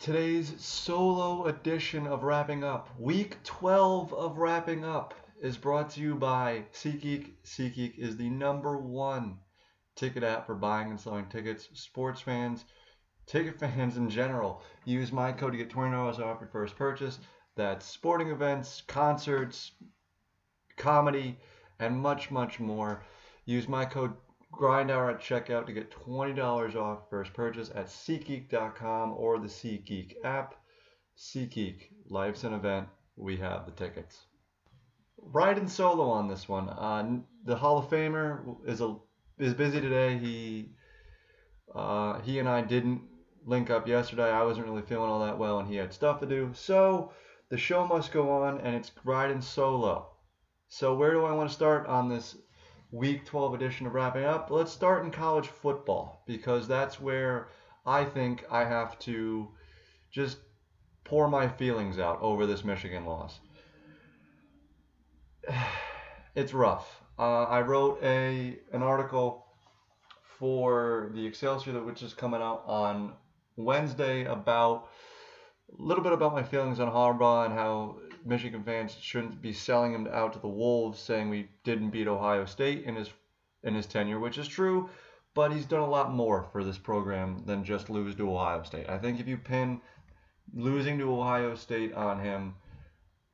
Today's solo edition of Wrapping Up, week 12 of Wrapping Up, is brought to you by SeatGeek. SeatGeek is the number one ticket app for buying and selling tickets. Sports fans, ticket fans in general, use my code to get $20 off your first purchase. That's sporting events, concerts, comedy, and much, much more. Use my code GrindHour at checkout to get $20 off first purchase at SeatGeek.com or the SeatGeek app. SeatGeek, life's an event. We have the tickets. Riding solo on this one. Uh, the Hall of Famer is a is busy today. He uh, he and I didn't link up yesterday. I wasn't really feeling all that well, and he had stuff to do. So the show must go on, and it's riding solo. So where do I want to start on this week 12 edition of wrapping up? Let's start in college football because that's where I think I have to just pour my feelings out over this Michigan loss. It's rough. Uh, I wrote a an article for the Excelsior which is coming out on Wednesday about a little bit about my feelings on Harbaugh and how Michigan fans shouldn't be selling him out to the Wolves, saying we didn't beat Ohio State in his in his tenure, which is true. But he's done a lot more for this program than just lose to Ohio State. I think if you pin losing to Ohio State on him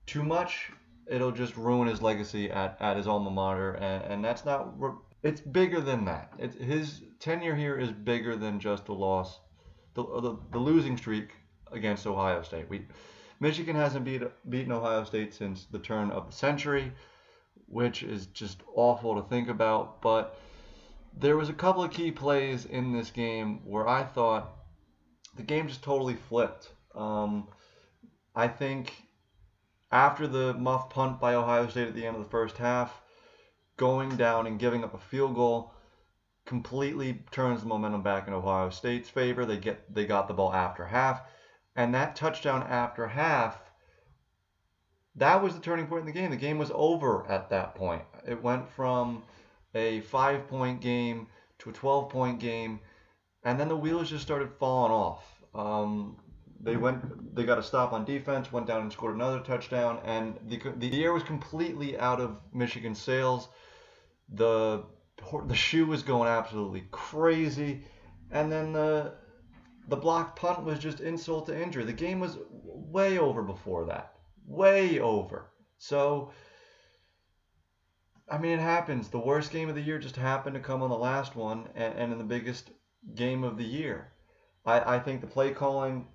too much, it'll just ruin his legacy at, at his alma mater, and, and that's not. It's bigger than that. It's, his tenure here is bigger than just the loss, the, the, the losing streak against Ohio State. We Michigan hasn't beat, beaten Ohio State since the turn of the century, which is just awful to think about. But there was a couple of key plays in this game where I thought the game just totally flipped. Um, I think after the muff punt by Ohio State at the end of the first half, going down and giving up a field goal completely turns the momentum back in Ohio State's favor. They get they got the ball after half. And that touchdown after half, that was the turning point in the game. The game was over at that point. It went from a five point game to a 12 point game. And then the wheels just started falling off. Um, they went, they got a stop on defense, went down and scored another touchdown, and the the year was completely out of Michigan's sails. The the shoe was going absolutely crazy, and then the the block punt was just insult to injury. The game was way over before that. Way over. So, I mean, it happens. The worst game of the year just happened to come on the last one and, and in the biggest game of the year. I, I think the play calling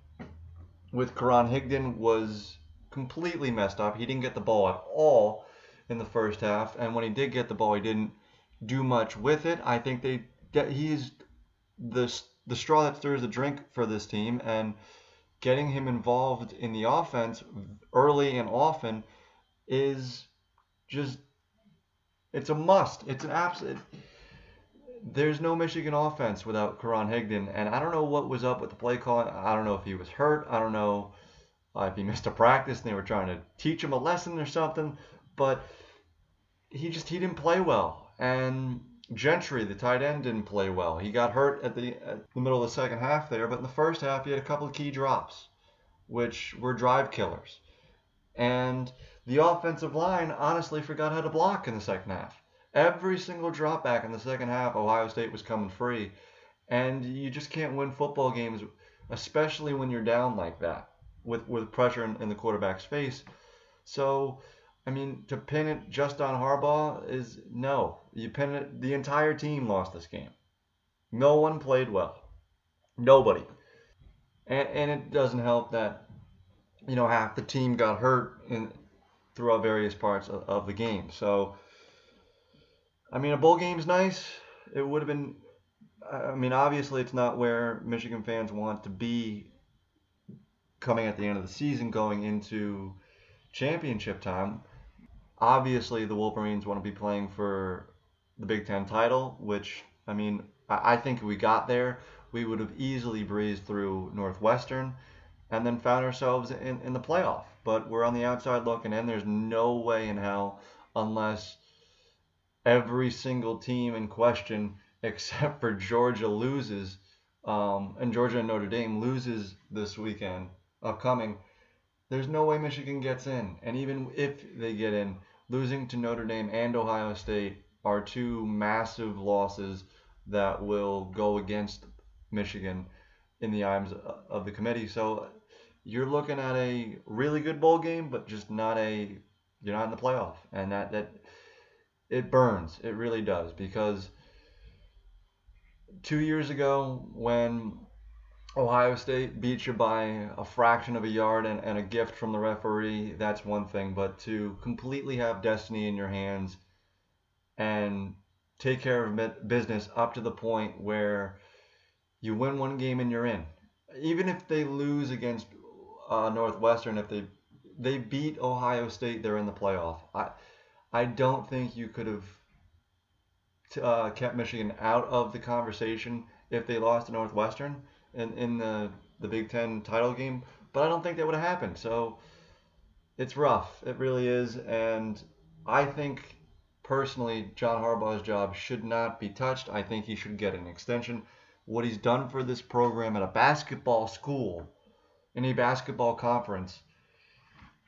with Karan Higdon was completely messed up. He didn't get the ball at all in the first half, and when he did get the ball, he didn't do much with it. I think they he's the the straw that stirs the drink for this team and getting him involved in the offense early and often is just it's a must. It's an absolute there's no Michigan offense without Karan Higdon, and I don't know what was up with the play calling. I don't know if he was hurt. I don't know if he missed a practice and they were trying to teach him a lesson or something. But he just he didn't play well, and Gentry, the tight end, didn't play well. He got hurt at the, at the middle of the second half there, but in the first half, he had a couple of key drops, which were drive killers. And the offensive line honestly forgot how to block in the second half. Every single drop back in the second half, Ohio State was coming free. And you just can't win football games, especially when you're down like that with, with pressure in, in the quarterback's face. So I mean, to pin it just on Harbaugh is no. You pin it. The entire team lost this game. No one played well. Nobody. And, and it doesn't help that you know half the team got hurt in throughout various parts of, of the game. So I mean, a bowl game's nice. It would have been. I mean, obviously, it's not where Michigan fans want to be coming at the end of the season, going into championship time obviously the Wolverines want to be playing for the Big Ten title, which I mean I, think if we got there, we would have easily breezed through Northwestern and then found ourselves in, in the playoff. But we're on the outside looking in. There's no way in hell unless every single team in question except for Georgia loses um, and Georgia and Notre Dame loses this weekend, upcoming, there's no way Michigan gets in. And even if they get in, losing to Notre Dame and Ohio State are two massive losses that will go against Michigan in the eyes of the committee. So you're looking at a really good bowl game, but just not a you're not in the playoff, and that that it burns. It really does because two years ago when Ohio State beat you by a fraction of a yard and, and a gift from the referee, that's one thing. But to completely have destiny in your hands and take care of business up to the point where you win one game and you're in. Even if they lose against uh, Northwestern, if they they beat Ohio State, they're in the playoff. I I don't think you could have uh, kept Michigan out of the conversation if they lost to Northwestern in, in the, the Big Ten title game, but I don't think that would have happened. So it's rough. It really is. And I think personally, John Harbaugh's job should not be touched. I think he should get an extension. What he's done for this program at a basketball school, in a basketball conference,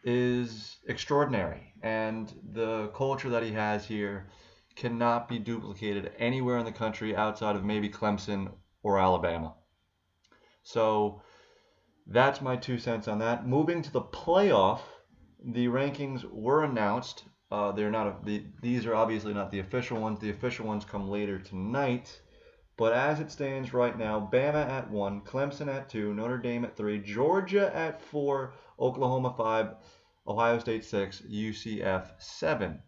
is extraordinary. And the culture that he has here cannot be duplicated anywhere in the country outside of maybe Clemson or Alabama. So that's my two cents on that. Moving to the playoff, the rankings were announced. Uh, they're not a, the, these are obviously not the official ones. The official ones come later tonight. But as it stands right now, Bama at one, Clemson at two, Notre Dame at three, Georgia at four, Oklahoma five, Ohio State six, UCF seven.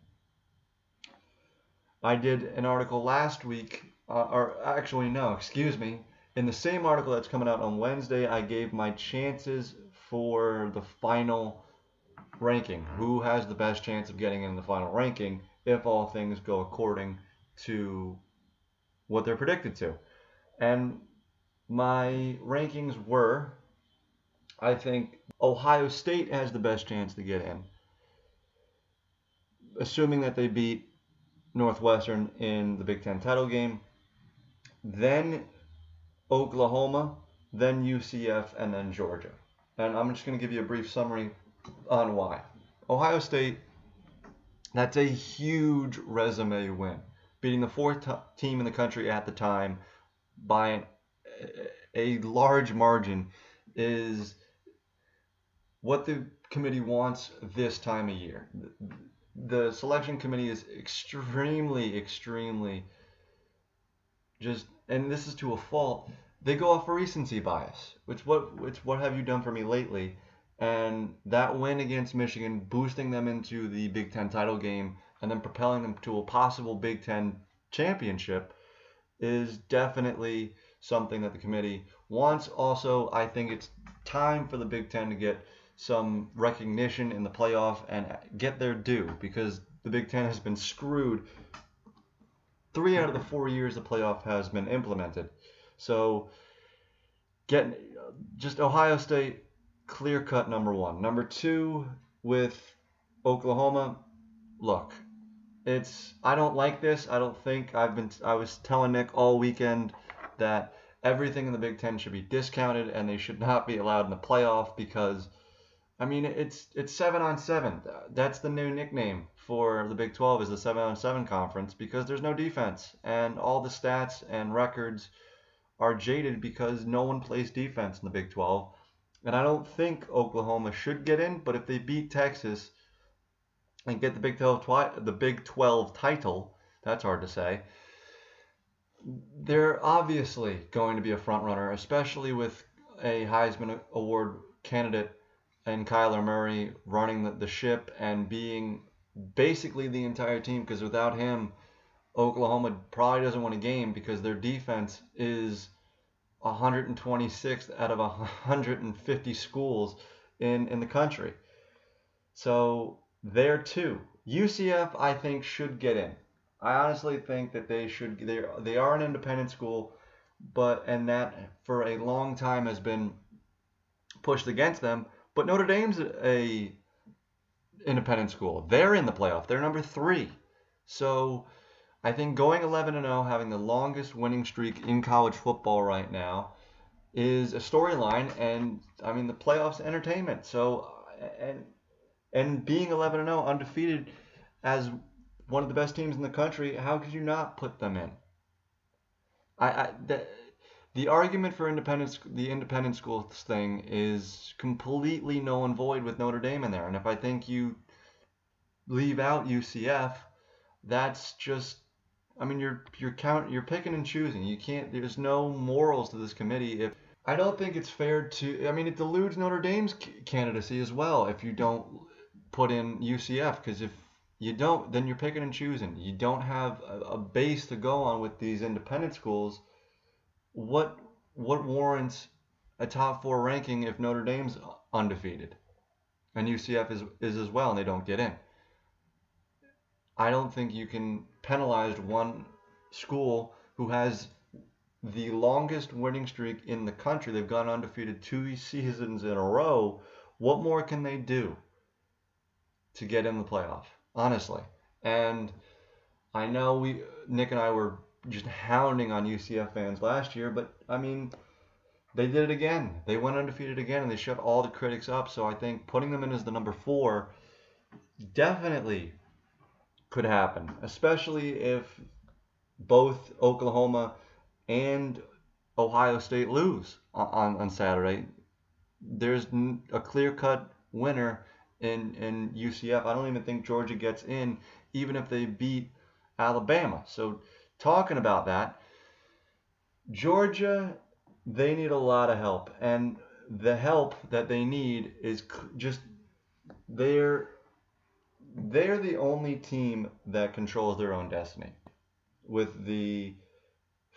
I did an article last week, uh, or actually, no, excuse me. In the same article that's coming out on Wednesday, I gave my chances for the final ranking. Who has the best chance of getting in the final ranking if all things go according to what they're predicted to? And my rankings were I think Ohio State has the best chance to get in, assuming that they beat Northwestern in the Big Ten title game, then Oklahoma, then UCF, and then Georgia. And I'm just going to give you a brief summary on why. Ohio State, that's a huge resume win. Beating the fourth t- team in the country at the time by an, a large margin is what the committee wants this time of year the selection committee is extremely, extremely just, and this is to a fault. They go off a recency bias. Which what, which what have you done for me lately? And that win against Michigan, boosting them into the Big Ten title game, and then propelling them to a possible Big Ten championship, is definitely something that the committee wants. Also, I think it's time for the Big Ten to get some recognition in the playoff and get their due because the Big Ten has been screwed. Three out of the four years the playoff has been implemented. So, getting just Ohio State clear cut number one. Number two with Oklahoma. Look, it's I don't like this. I don't think I've been. I was telling Nick all weekend that everything in the Big Ten should be discounted and they should not be allowed in the playoff because I mean, it's it's seven on seven. That's the new nickname for the Big 12 is the seven on seven conference because there's no defense and all the stats and records are jaded because no one plays defense in the Big 12. And I don't think Oklahoma should get in, but if they beat Texas and get the Big 12 twi- the Big 12 title, that's hard to say. They're obviously going to be a front runner, especially with a Heisman Award candidate and Kyler Murray running the, the ship and being basically the entire team because without him, Oklahoma probably doesn't win a game because their defense is 126th out of 150 schools in, in the country. So there too. UCF I think should get in. I honestly think that they should they they are an independent school, but and that for a long time has been pushed against them but Notre Dame's a independent school. They're in the playoff. They're number three. So I think going 11 and 0, having the longest winning streak in college football right now, is a storyline, and I mean the playoffs entertainment. So and and being 11 and 0 undefeated as one of the best teams in the country, how could you not put them in? I, I the, the argument for independence, the independent schools thing, is completely null and void with Notre Dame in there. And if I think you leave out UCF, that's just I mean, you're you're count you're picking and choosing. You can't. There's no morals to this committee. If I don't think it's fair to. I mean, it deludes Notre Dame's candidacy as well. If you don't put in UCF, because if you don't, then you're picking and choosing. You don't have a, a base to go on with these independent schools. What what warrants a top four ranking if Notre Dame's undefeated, and UCF is is as well, and they don't get in? I don't think you can penalize one school who has the longest winning streak in the country. They've gone undefeated two seasons in a row. What more can they do to get in the playoff? Honestly. And I know we Nick and I were just hounding on UCF fans last year, but I mean they did it again. They went undefeated again and they shut all the critics up. So I think putting them in as the number four definitely could happen, especially if both Oklahoma and Ohio State lose on, on Saturday. There's a clear cut winner in, in UCF. I don't even think Georgia gets in, even if they beat Alabama. So, talking about that, Georgia, they need a lot of help. And the help that they need is just they're they're the only team that controls their own destiny with the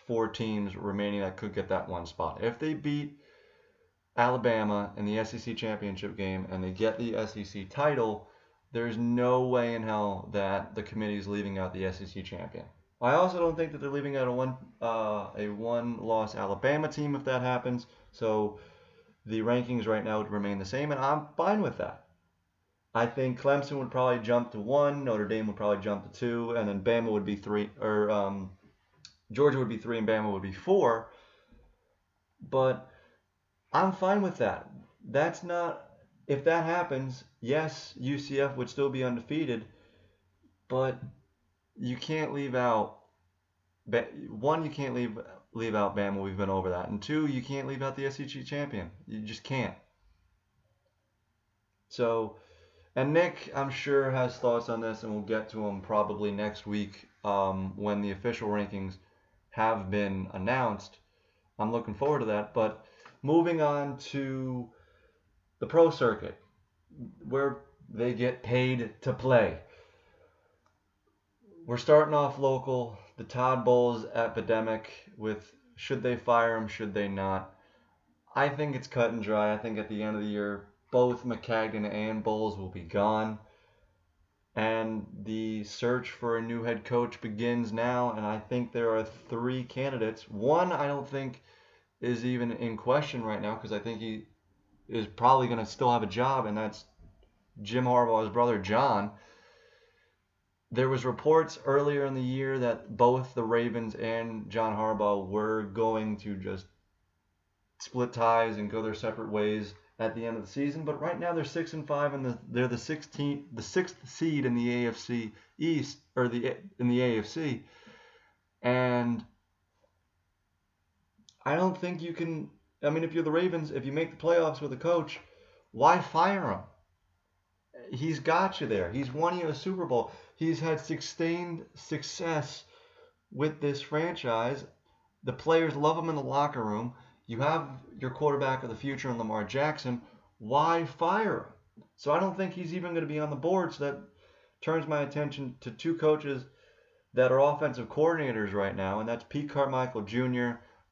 four teams remaining that could get that one spot. If they beat Alabama in the SEC championship game and they get the SEC title, there's no way in hell that the committee is leaving out the SEC champion. I also don't think that they're leaving out a one uh, a one loss Alabama team if that happens. So the rankings right now would remain the same, and I'm fine with that. I think Clemson would probably jump to one, Notre Dame would probably jump to two, and then Bama would be three, or um, Georgia would be three, and Bama would be four. But I'm fine with that. That's not. If that happens, yes, UCF would still be undefeated, but you can't leave out. One, you can't leave leave out Bama. We've been over that, and two, you can't leave out the SEC champion. You just can't. So and Nick, I'm sure, has thoughts on this, and we'll get to them probably next week um, when the official rankings have been announced. I'm looking forward to that. But moving on to the pro circuit, where they get paid to play. We're starting off local. The Todd Bowles epidemic with should they fire him, should they not? I think it's cut and dry. I think at the end of the year, both Maccagnan and Bowles will be gone. And the search for a new head coach begins now. And I think there are three candidates. One, I don't think is even in question right now because I think he is probably going to still have a job, and that's Jim Harbaugh's brother, John. There was reports earlier in the year that both the Ravens and John Harbaugh were going to just split ties and go their separate ways at the end of the season. But right now they're six and five, and the, they're the 16th, the sixth seed in the AFC East or the in the AFC. And I don't think you can. I mean, if you're the Ravens, if you make the playoffs with a coach, why fire him? He's got you there. He's won you a Super Bowl. He's had sustained success with this franchise. The players love him in the locker room. You have your quarterback of the future in Lamar Jackson. Why fire him? So I don't think he's even going to be on the board. So that turns my attention to two coaches that are offensive coordinators right now, and that's Pete Carmichael Jr.,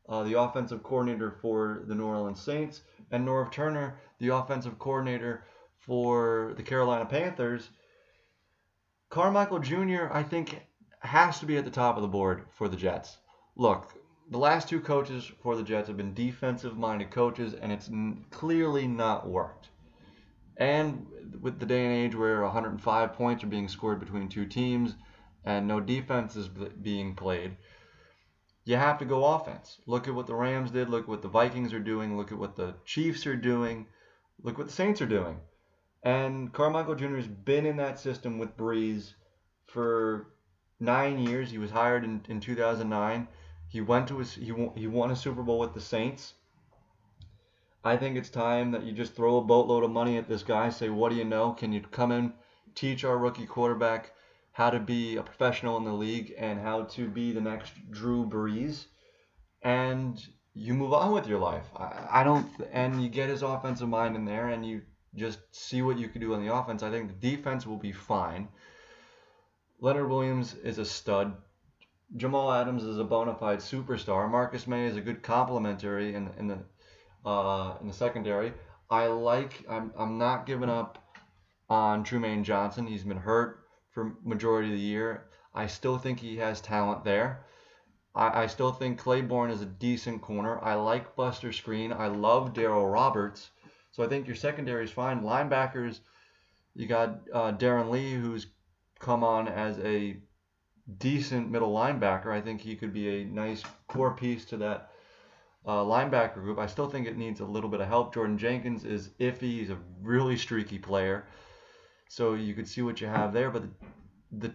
uh, the offensive coordinator for the New Orleans Saints, and Norv Turner, the offensive coordinator for the Carolina Panthers. Carmichael Jr., I think, has to be at the top of the board for the Jets. Look, the last two coaches for the Jets have been defensive minded coaches, and it's n- clearly not worked. And with the day and age where 105 points are being scored between two teams and no defense is being played, you have to go offense. Look at what the Rams did. Look at what the Vikings are doing. Look at what the Chiefs are doing. Look what the Saints are doing. And Carmichael Jr. has been in that system with Brees for nine years. He was hired in, in 2009. He went to his he won, he won a Super Bowl with the Saints. I think it's time that you just throw a boatload of money at this guy. Say, what do you know? Can you come in, teach our rookie quarterback how to be a professional in the league and how to be the next Drew Brees, and you move on with your life. I, I don't, and you get his offensive mind in there, and you just see what you can do on the offense. I think the defense will be fine. Leonard Williams is a stud. Jamal Adams is a bona fide superstar. Marcus Maye is a good complementary in, in the uh, in the secondary. I like. I'm I'm not giving up on Trumaine Johnson. He's been hurt for majority of the year. I still think he has talent there. I, I still think Claiborne is a decent corner. I like Buster Skrine. I love Darryl Roberts. So I think your secondary is fine. Linebackers, you got uh, Darron Lee, who's come on as a decent middle linebacker. I think he could be a nice core piece to that uh, linebacker group. I still think it needs a little bit of help. Jordan Jenkins is iffy. He's a really streaky player. So you could see what you have there. But the, the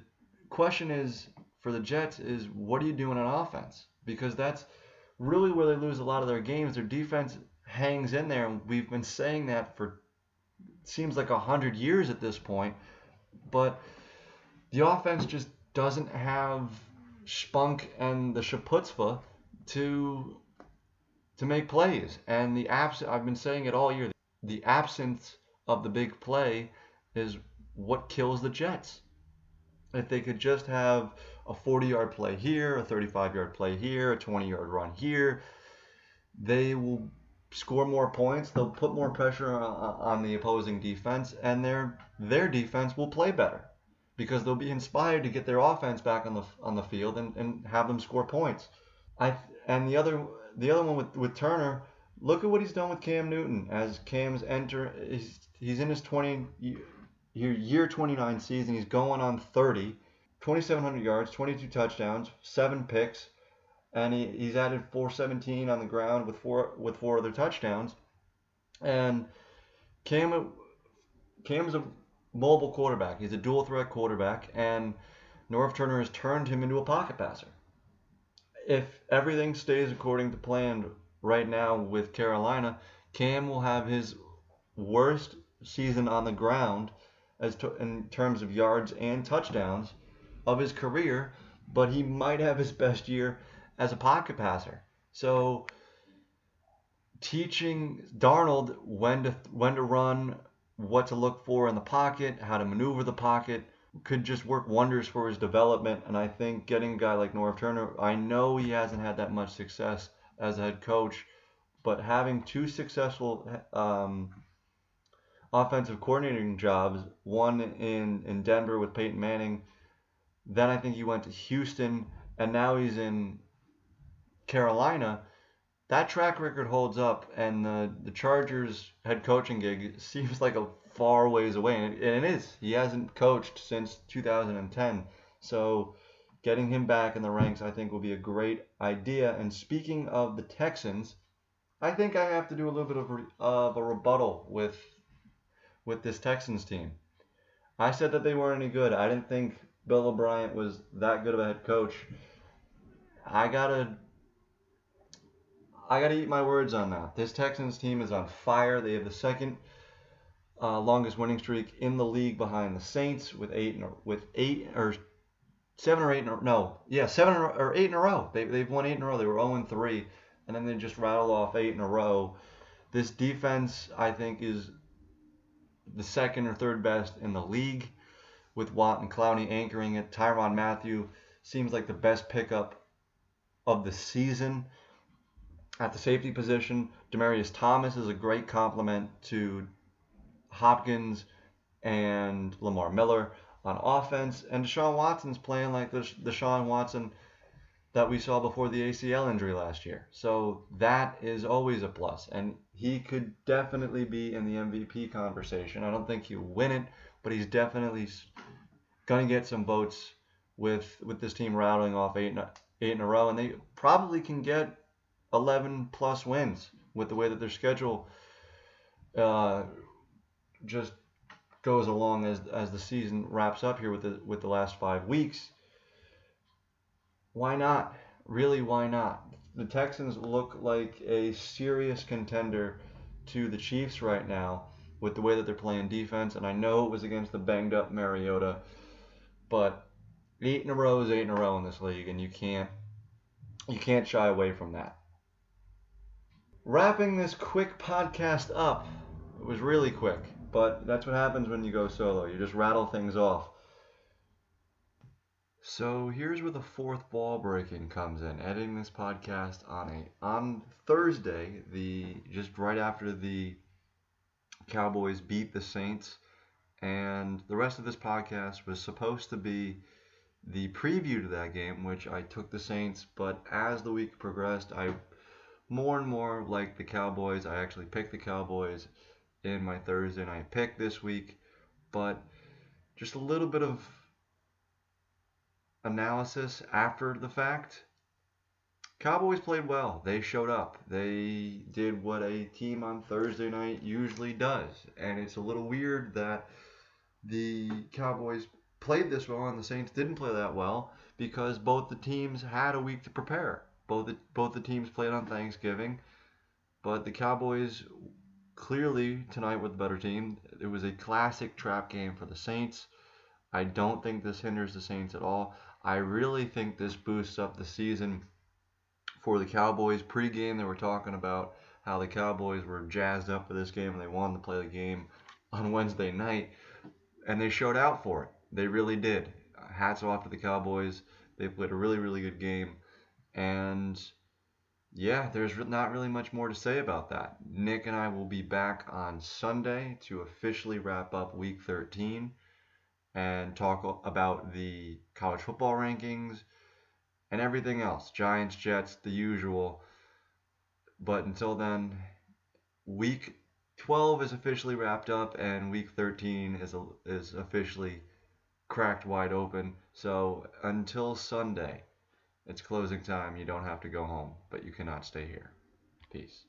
question is for the Jets is what are you doing on offense? Because that's really where they lose a lot of their games. Their defense hangs in there, and we've been saying that for seems like a hundred years at this point. But the offense just doesn't have spunk and the shaputzpah to to make plays. And the abs I've been saying it all year. The absence of the big play is what kills the Jets. If they could just have a 40 yard play here, a 35 yard play here, a 20 yard run here, they will score more points. They'll put more pressure on the opposing defense, and their their defense will play better because they'll be inspired to get their offense back on the on the field and, and have them score points. I and the other the other one with, with Turner, look at what he's done with Cam Newton as Cam's enter he's, he's in his 20 year, year 29 season. He's going on 30, 2,700 yards, 22 touchdowns, seven picks, and he, he's added 417 on the ground with four with four other touchdowns. And Cam Cam's a mobile quarterback. He's a dual threat quarterback, and Norv Turner has turned him into a pocket passer. If everything stays according to plan right now with Carolina, Cam will have his worst season on the ground as to, in terms of yards and touchdowns of his career, but he might have his best year as a pocket passer. So teaching Darnold when to when to run, what to look for in the pocket, how to maneuver the pocket could just work wonders for his development. And I think getting a guy like Norv Turner, I know he hasn't had that much success as a head coach, but having two successful um, offensive coordinating jobs, one in, in Denver with Peyton Manning. Then I think he went to Houston, and now he's in Carolina. That track record holds up, and the, the Chargers head coaching gig seems like a far ways away, and it, and it is. He hasn't coached since 2010, so getting him back in the ranks, I think, will be a great idea. And speaking of the Texans, I think I have to do a little bit of, re- of a rebuttal with with this Texans team. I said that they weren't any good. I didn't think Bill O'Brien was that good of a head coach. I gotta I gotta eat my words on that. This Texans team is on fire. They have the second uh, longest winning streak in the league behind the Saints with eight in, with eight or seven or eight in a, no yeah seven or eight in a row. They they've won eight in a row. They were 0 3, and then they just rattle off eight in a row. This defense I think is the second or third best in the league, with Watt and Clowney anchoring it. Tyrann Mathieu seems like the best pickup of the season. At the safety position, Demaryius Thomas is a great complement to Hopkins and Lamar Miller on offense, and Deshaun Watson's playing like the Deshaun Watson that we saw before the ACL injury last year. So that is always a plus. And he could definitely be in the MVP conversation. I don't think he'll win it, but he's definitely going to get some votes with with this team rattling off eight eight in a row, and they probably can get 11 plus wins with the way that their schedule uh, just goes along as as the season wraps up here with the with the last five weeks. Why not? Really, why not? The Texans look like a serious contender to the Chiefs right now with the way that they're playing defense. And I know it was against the banged up Mariota, but eight in a row is eight in a row in this league, and you can't you can't shy away from that. Wrapping this quick podcast up, it was really quick, but that's what happens when you go solo. You just rattle things off. So here's where the fourth ball breaking comes in. Editing this podcast on a on Thursday, the just right after the Cowboys beat the Saints, and the rest of this podcast was supposed to be the preview to that game, which I took the Saints, but as the week progressed, I more and more like the Cowboys. I actually picked the Cowboys in my Thursday night pick this week, but just a little bit of analysis after the fact. Cowboys played well. They showed up. They did what a team on Thursday night usually does. And it's a little weird that the Cowboys played this well and the Saints didn't play that well because both the teams had a week to prepare. Both the, both the teams played on Thanksgiving, but the Cowboys clearly tonight were the better team. It was a classic trap game for the Saints. I don't think this hinders the Saints at all. I really think this boosts up the season for the Cowboys. Pre-game, they were talking about how the Cowboys were jazzed up for this game and they wanted to play the game on Wednesday night, and they showed out for it. They really did. Hats off to the Cowboys. They played a really, really good game, and yeah, there's not really much more to say about that. Nick and I will be back on Sunday to officially wrap up Week 13 and talk about the college football rankings and everything else. Giants, Jets, the usual. But until then, week 12 is officially wrapped up and week 13 is is officially cracked wide open. So until Sunday, it's closing time. You don't have to go home, but you cannot stay here. Peace.